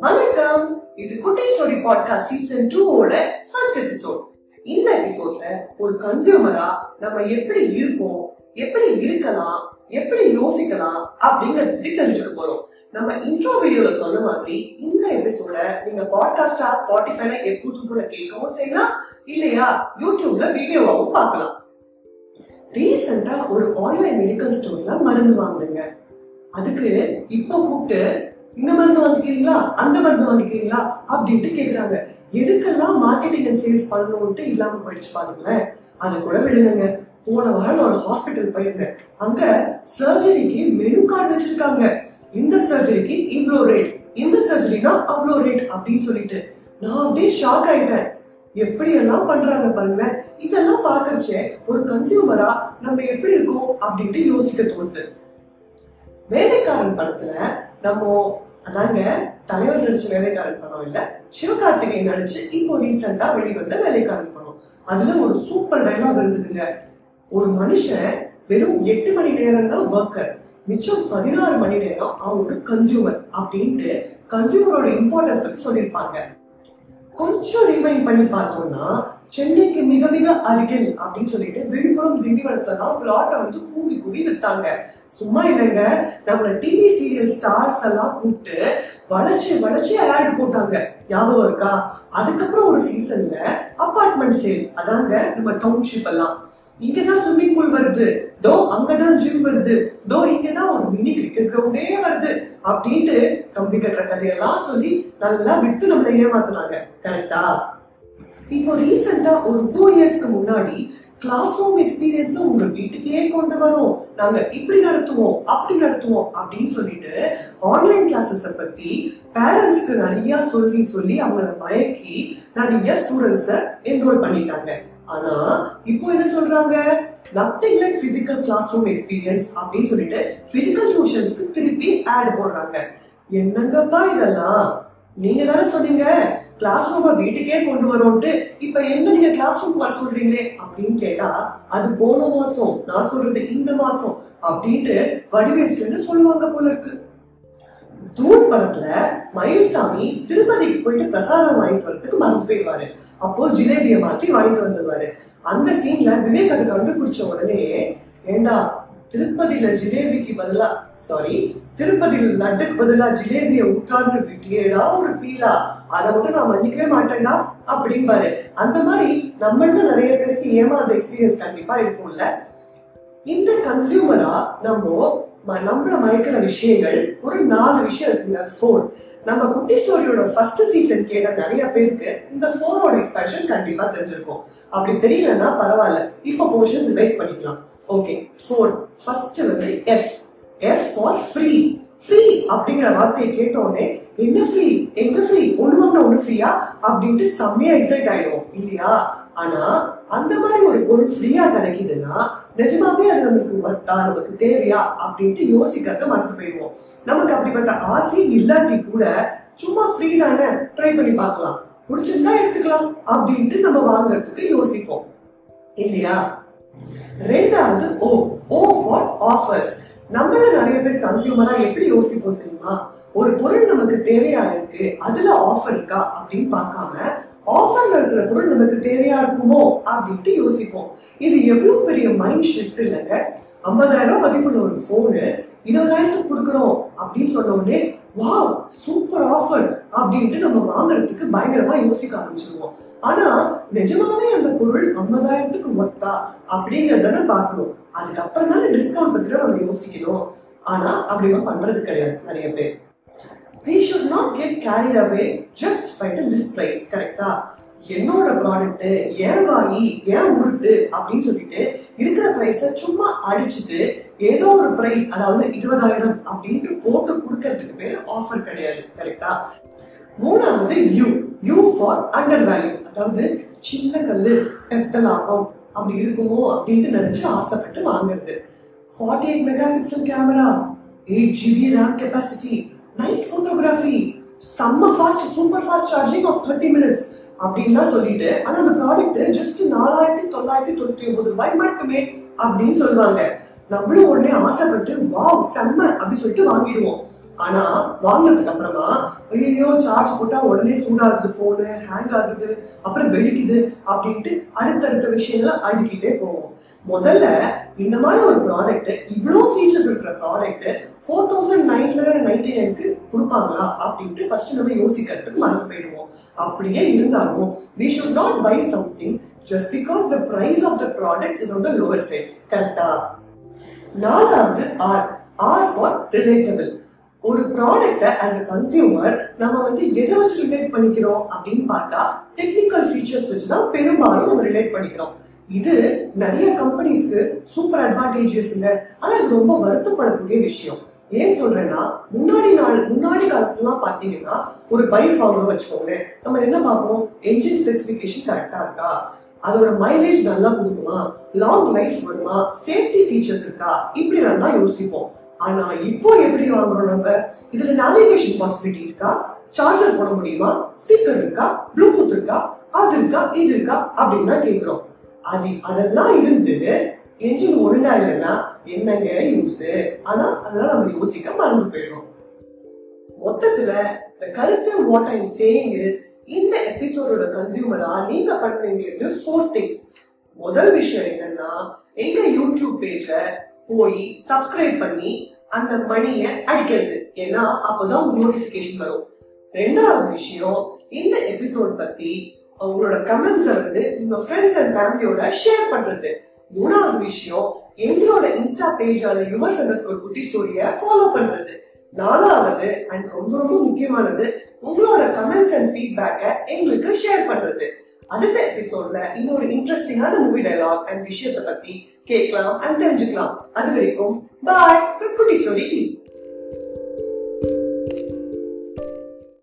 வணக்கம். இது குட்டி ஸ்டோரி பாட்காஸ்ட் சீசன் டூவோட ஃபர்ஸ்ட் எபிசோட் இந்த எபிசோட்ல ஒரு கன்சியூமரா நம்ம எப்படி இருக்கோம் எப்படி இருக்கலாம் எப்படி யோசிக்கலாம் அப்படிங்கறத பத்தி தெரிஞ்சுக்க போறோம். நம்ம இன்ட்ரோ வீடியோல சொன்ன மாதிரி இந்த எபிசோட நீங்க பாட்காஸ்டா ஸ்பாட்டிஃபைல எப்போதும் போல கேட்கவும் செய்யலாம் இல்லையா யூடியூப்ல வீடியோவாவும் பார்க்கலாம். ரீசெண்டா ஒரு ஆன்லைன் மெடிக்கல் ஸ்டோர்ல மருந்து வாங்குறீங்க அதுக்கு இப்போ கூப்பிட்டு இந்த மருந்து வாங்கிக்கிறீங்களா? அந்த மருந்து வாங்கிக்கிறீங்களா? அப்படின்ட்டு கேட்குறாங்க எதுக்கெல்லாம் மார்க்கெட்டிங் அண்ட் சேல்ஸ் பண்ணணும்ட்டு இல்லாமல் போயிடுச்சு பாருங்களேன். அதை கூட விடுங்க போன வாரம் ஒரு ஹாஸ்பிட்டல் போயிருந்தேன். அங்க சர்ஜரிக்கு மெனு கார்டு வச்சிருக்காங்க. இந்த சர்ஜரிக்கு இவ்வளோ ரேட் இந்த சர்ஜரினா அவ்வளோ ரேட் அப்படின்னு சொல்லிட்டு. நான் அப்படியே ஷாக் ஆயிட்டேன். எப்படி எல்லாம் பண்றாங்க பாருங்களேன். இதெல்லாம் பாக்குறச்சே ஒரு கன்சியூமரா நம்ம எப்படி இருக்கோம் அப்படின்ட்டு யோசிக்க தோணுது. வேலைக்காரன் படத்துல நம்ம அதாங்க தலைவர் நடிச்ச வேலைக்காரன் படம் இல்ல சிவகார்த்திகேயன் நடிச்சு இப்போ ரீசெண்டா வெளிவந்த வேலைக்காரன் படம். அதுல ஒரு சூப்பர் டைலாக் இருந்ததுங்க ஒரு மனுஷன் வெறும் எட்டு மணி நேரம் தான் ஒர்க்கர் மிச்சம் பதினாறு மணி நேரம் அவரோட கன்சியூமர் அப்படின்ட்டு கன்சியூமரோட இம்பார்ட்டன்ஸ் பத்தி சொல்லியிருப்பாங்க. கொஞ்சம் ரிமைண்ட் பண்ணி பார்த்தோம்னா சென்னைக்கு மிக மிக அருகில் அப்படின்னு சொல்லிட்டு விழுப்புரம் திண்டிவனத்துல தான் பிளாட்டை வந்து கூவி கூவி வித்தாங்க. சும்மா இல்லைங்க. நம்மள டிவி சீரியல் ஸ்டார்ஸ் எல்லாம் கூப்பிட்டு வளைச்சு வளைச்சு ஆட் போட்டாங்க. ஞாபகம் இருக்கா? அதுக்கப்புறம் ஒரு சீசன்ல அபார்ட்மெண்ட் சேல் அதாங்க நம்ம டவுன்ஷிப் எல்லாம். இங்கதான் ஸ்விம்மிங் பூல் வருது. தோ அங்கதான் ஜிம் வருது. தோ இங்கதான் ஒரு மினி கிரிக்கெட் கிரவுண்டே வருது. அப்படின்ட்டு கம்பி கட்டுற கதையெல்லாம் சொல்லி நல்லா வித்து நம்மளை ஏமாத்துனாங்க. கரெக்டா இப்போ ரீசெண்டா ஒரு டூ இயர்ஸ்க்கு முன்னாடி கிளாஸ் ரூம் எக்ஸ்பீரியன்ஸ் உங்க வீட்டுக்கே கொண்டு வரோம். நாங்க இப்படி நடத்துவோம் அப்படி நடத்துவோம் அப்படின்னு சொல்லிட்டு ஆன்லைன் கிளாஸஸ பத்தி பேரண்ட்ஸ்க்கு நிறைய சொல்லி சொல்லி அவங்கள மயக்கி நிறைய ஸ்டூடெண்ட்ஸ என்ரோல் பண்ணிட்டாங்க. ஆனா இப்போ என்ன சொல்றாங்க? Nothing like physical classroom experience அப்படின்னு சொல்லிட்டு பிசிக்கல் டியூஷன்ஸ்க்கு திருப்பி ஆட் போடுறாங்க. என்னங்கப்பா இதெல்லாம்? நீங்க தானே சொன்னீங்க? கிளாஸ் ரூம வீட்டுக்கே கொண்டு வரோம்ட்டு இப்ப என்ன நீங்க கிளாஸ் ரூம் வர சொல்றீங்களே அப்படின்னு கேட்டா அது போன மாசம் நான் சொல்றது இந்த மாசம் அப்படின்ட்டு வடிவேச்சு சொல்லுவாங்க போல இருக்கு. தூர் படத்துல மயில்சாமி திருப்பதிக்கு போயிட்டு பிரசாதம் வாங்கிட்டு வரதுக்கு மறந்து போயிடுவாரு. அப்போ ஜிலேபியை மாத்தி வாங்கிட்டு வந்துடுவாரு. அந்த சீன்ல விவேக் அதை கண்டுபிடிச்ச உடனே ஏண்டா திருப்பதியில ஜிலேபிக்கு பதிலா சாரி திருப்பதியில் லட்டுக்கு பதிலா ஜிலேபிய ஊட்டான்னு விட்டியேடா ஒரு பீலா அதை மட்டும் நான் மன்னிக்கவே மாட்டேன்டா அப்படிம்பாரு அந்த மாதிரி நம்மள நிறைய பேருக்கு ஏமாந்த எக்ஸ்பீரியன்ஸ் கண்டிப்பா இருக்கும்ல. இந்த கன்சியூமரா நம்ம நம்மள மயக்கிற விஷயங்கள் ஒரு நாலு விஷயம் இருக்குங்க ஃபோன் நம்ம குட்டி ஸ்டோரியோட ஃபர்ஸ்ட் சீசன் கேட்ட நிறைய பேருக்கு இந்த ஃபோனோட எக்ஸ்பேன்ஷன் கண்டிப்பா தெரிஞ்சிருக்கும். அப்படி தெரியலன்னா பரவாயில்ல இப்போ போர்ஷன்ஸ் ரிவைஸ் பண்ணிக்கலாம். ஓகே ஃபோர் ஃபர்ஸ்ட் வந்து F F for free free அப்படிங்கிற வார்த்தையை கேட்டோடனே என்ன ஃப்ரீ எங்க ஃப்ரீ ஒண்ணு வாங்கின ஒண்ணு ஃப்ரீயா அப்படின்ட்டு செம்மையா எக்ஸைட் ஆயிடும் இல்லையா? ஆனா அந்த மாதிரி ஒரு பொருள் ஃப்ரீயா கிடைக்குதுன்னா நிஜமாவே அது நமக்கு வர்த்தா நமக்கு தேவையா அப்படின்ட்டு யோசிக்கிறத மறந்து போயிடுவோம். நமக்கு அப்படிப்பட்ட ஆசை இல்லாட்டி கூட சும்மா ஃப்ரீ தானே? ட்ரை பண்ணி பார்க்கலாம். பிடிச்சிருந்தா எடுத்துக்கலாம் அப்படின்ட்டு நம்ம வாங்குறதுக்கு யோசிப்போம். இல்லையா? ரெண்டாவது ஓ ஓ ஃபார் ஆஃபர்ஸ் நம்மள நிறைய பேர் கன்சியூமரா எப்படி யோசிப்போம் தெரியுமா? ஒரு பொருள் நமக்கு தேவையா இருக்கு அதுல ஆஃபர் இருக்கா அப்படின்னு பார்க்காம ஆஃபர்ல இருக்கிற பொருள் நமக்கு தேவையா இருக்குமோ அப்படின்ட்டு யோசிப்போம். இது எவ்வளவு பெரிய மைண்ட் ஷிஃப்ட் இல்லைங்க ஐம்பதாயிரம் ரூபாய் மதிப்புள்ள ஒரு போனு இருபதாயிரத்துக்கு கொடுக்குறோம் அப்படின்னு சொன்ன உடனே வாவ் சூப்பர் ஆஃபர் அப்படின்ட்டு நம்ம வாங்குறதுக்கு பயங்கரமா யோசிக்க ஆரம்பிச்சிருவோம். ஆனா நிஜமாவே அந்த பொருள் ஐம்பதாயிரத்துக்கு ஒத்தா அப்படிங்கறத பார்க்கணும். அதுக்கப்புறம் தானே டிஸ்கவுண்ட் பத்தி நம்ம யோசிக்கணும். ஆனா அப்படி நம்ம பண்றது கிடையாது நிறைய பேர். We should not get carried away just by the list price கரெக்டா என்னோட ப்ராடக்ட் ஏன் வாங்கி ஏன் உருட்டு அப்படின்னு சொல்லிட்டு இருக்கிற பிரைஸ சும்மா அடிச்சுட்டு ஏதோ ஒரு பிரைஸ் அதாவது இருபதாயிரம் அப்படின்ட்டு போட்டு கொடுக்கறதுக்கு பேரு ஆஃபர் கிடையாது கரெக்டா மூணாவது U U for under value அதாவது சின்ன கல் பெத்த லாபம். அப்படி இருக்குமோ அப்படின்ட்டு நினைச்சு ஆசைப்பட்டு வாங்குறது. Forty eight mega pixel camera eight GB RAM capacity night photography செம்ம fast super fast charging of thirty minutes அப்படின்லாம் சொல்லிட்டு ஆனா அந்த ப்ராடக்ட் ஜஸ்ட் நாலாயிரத்தி தொள்ளாயிரத்தி தொண்ணூத்தி ஒன்பது ரூபாய் மட்டுமே அப்படின்னு சொல்லுவாங்க. நம்மளும் உடனே ஆசைப்பட்டு வாவ் செம்ம! அப்படி சொல்லிட்டு வாங்கிடுவோம். ஆனா வாங்கினதுக்கு அப்புறமா ஐயோ சார்ஜ் போட்டா உடனே சூடாகுது போனு ஹேங் ஆகுது அப்புறம் வெடிக்குது அப்படின்ட்டு அடுத்தடுத்த விஷயங்களை அடுக்கிட்டே போவோம் முதல்ல இந்த மாதிரி ஒரு ப்ராடக்ட் இவ்வளோ ஃபீச்சர்ஸ் இருக்கிற product four thousand nine hundred ninety நைனுக்கு கொடுப்பாங்களா அப்படின்ட்டு ஃபர்ஸ்ட் நம்ம யோசிக்கிறதுக்கு மறந்து போயிடுவோம். அப்படியே இருந்தாலும் we should not buy something just because the price of the product is on the lower side கரெக்டா நாலாவது ஆர் ஆர் ஃபார் ரிலேட்டபிள் ஒரு ப்ராடக்ட்டை அஸ் அ கன்சியூமர் நம்ம வந்து எதை வச்சு ரிலேட் பண்ணிக்கிறோம் அப்படின்னு பார்த்தா டெக்னிக்கல் ஃபீச்சர்ஸ் வச்சு தான் பெரும்பாலும் நம்ம ரிலேட் பண்ணிக்கிறோம். இது நிறைய கம்பெனிஸ்க்கு சூப்பர் அட்வான்டேஜஸ்ங்க ஆனா இது ரொம்ப வருத்தப்படக்கூடிய விஷயம். ஏன் சொல்றேன்னா முன்னாடி நாள் முன்னாடி காலத்துலாம் பாத்தீங்கன்னா ஒரு பைக் வாங்கணும் வச்சுக்கோங்களேன். நம்ம என்ன பார்ப்போம்? என்ஜின் ஸ்பெசிபிகேஷன் கரெக்டா இருக்கா? அதோட மைலேஜ் நல்லா கொடுக்குமா? லாங் லைஃப் வருமா? சேஃப்டி ஃபீச்சர்ஸ் இருக்கா? இப்படி நல்லா யோசிப்போம். ஆனா இப்போ எப்படி வாங்குறோம் நம்ம? இதுல நேவிகேஷன் பாசிபிலிட்டி இருக்கா? சார்ஜர் போட முடியுமா? ஸ்பீக்கர் இருக்கா? ப்ளூடூத் இருக்கா? அது இருக்கா? இது இருக்கா? அப்படின்னு தான் கேட்கிறோம் அது அதெல்லாம் இருந்து என்ஜின் ஒழுங்கா இல்லைன்னா என்னங்க யூஸ் ஆனா அதெல்லாம் நம்ம யோசிக்க மறந்து போயிடுறோம். மொத்தத்துல இந்த கருத்து வாட் ஐம் சேயிங் இஸ் இந்த எபிசோடோட கன்சியூமரா நீங்க பண்ண வேண்டியது ஃபோர் திங்ஸ் முதல் விஷயம் என்னன்னா எங்க யூடியூப் பேஜ போய் சப்ஸ்கிரைப் பண்ணி அந்த மணியை அடிக்கிறது. ஏன்னா அப்பதான் நோட்டிபிகேஷன் வரும். ரெண்டாவது விஷயம் இந்த எபிசோட் பத்தி உங்களோட கமெண்ட்ஸ் வந்து உங்க ஃப்ரெண்ட்ஸ் அண்ட் ஃபேமிலியோட ஷேர் பண்றது. மூணாவது விஷயம் எங்களோட இன்ஸ்டா பேஜான யுவர் அண்டர்ஸ்கோர் குட்டி ஸ்டோரிய ஃபாலோ பண்றது. நாலாவது அண்ட் ரொம்ப ரொம்ப முக்கியமானது உங்களோட கமெண்ட்ஸ் அண்ட் ஃபீட்பேக்கை எங்களுக்கு ஷேர் பண்றது. அடுத்த எபிசோட்ல இன்னொரு இன்ட்ரெஸ்டிங்கான மூவி டயலாக் அண்ட் விஷயத்தை பத்தி கேட்கலாம் அண்ட் தெரிஞ்சுக்கலாம். அது வரைக்கும் பாய் குட்டி ஸ்டோரி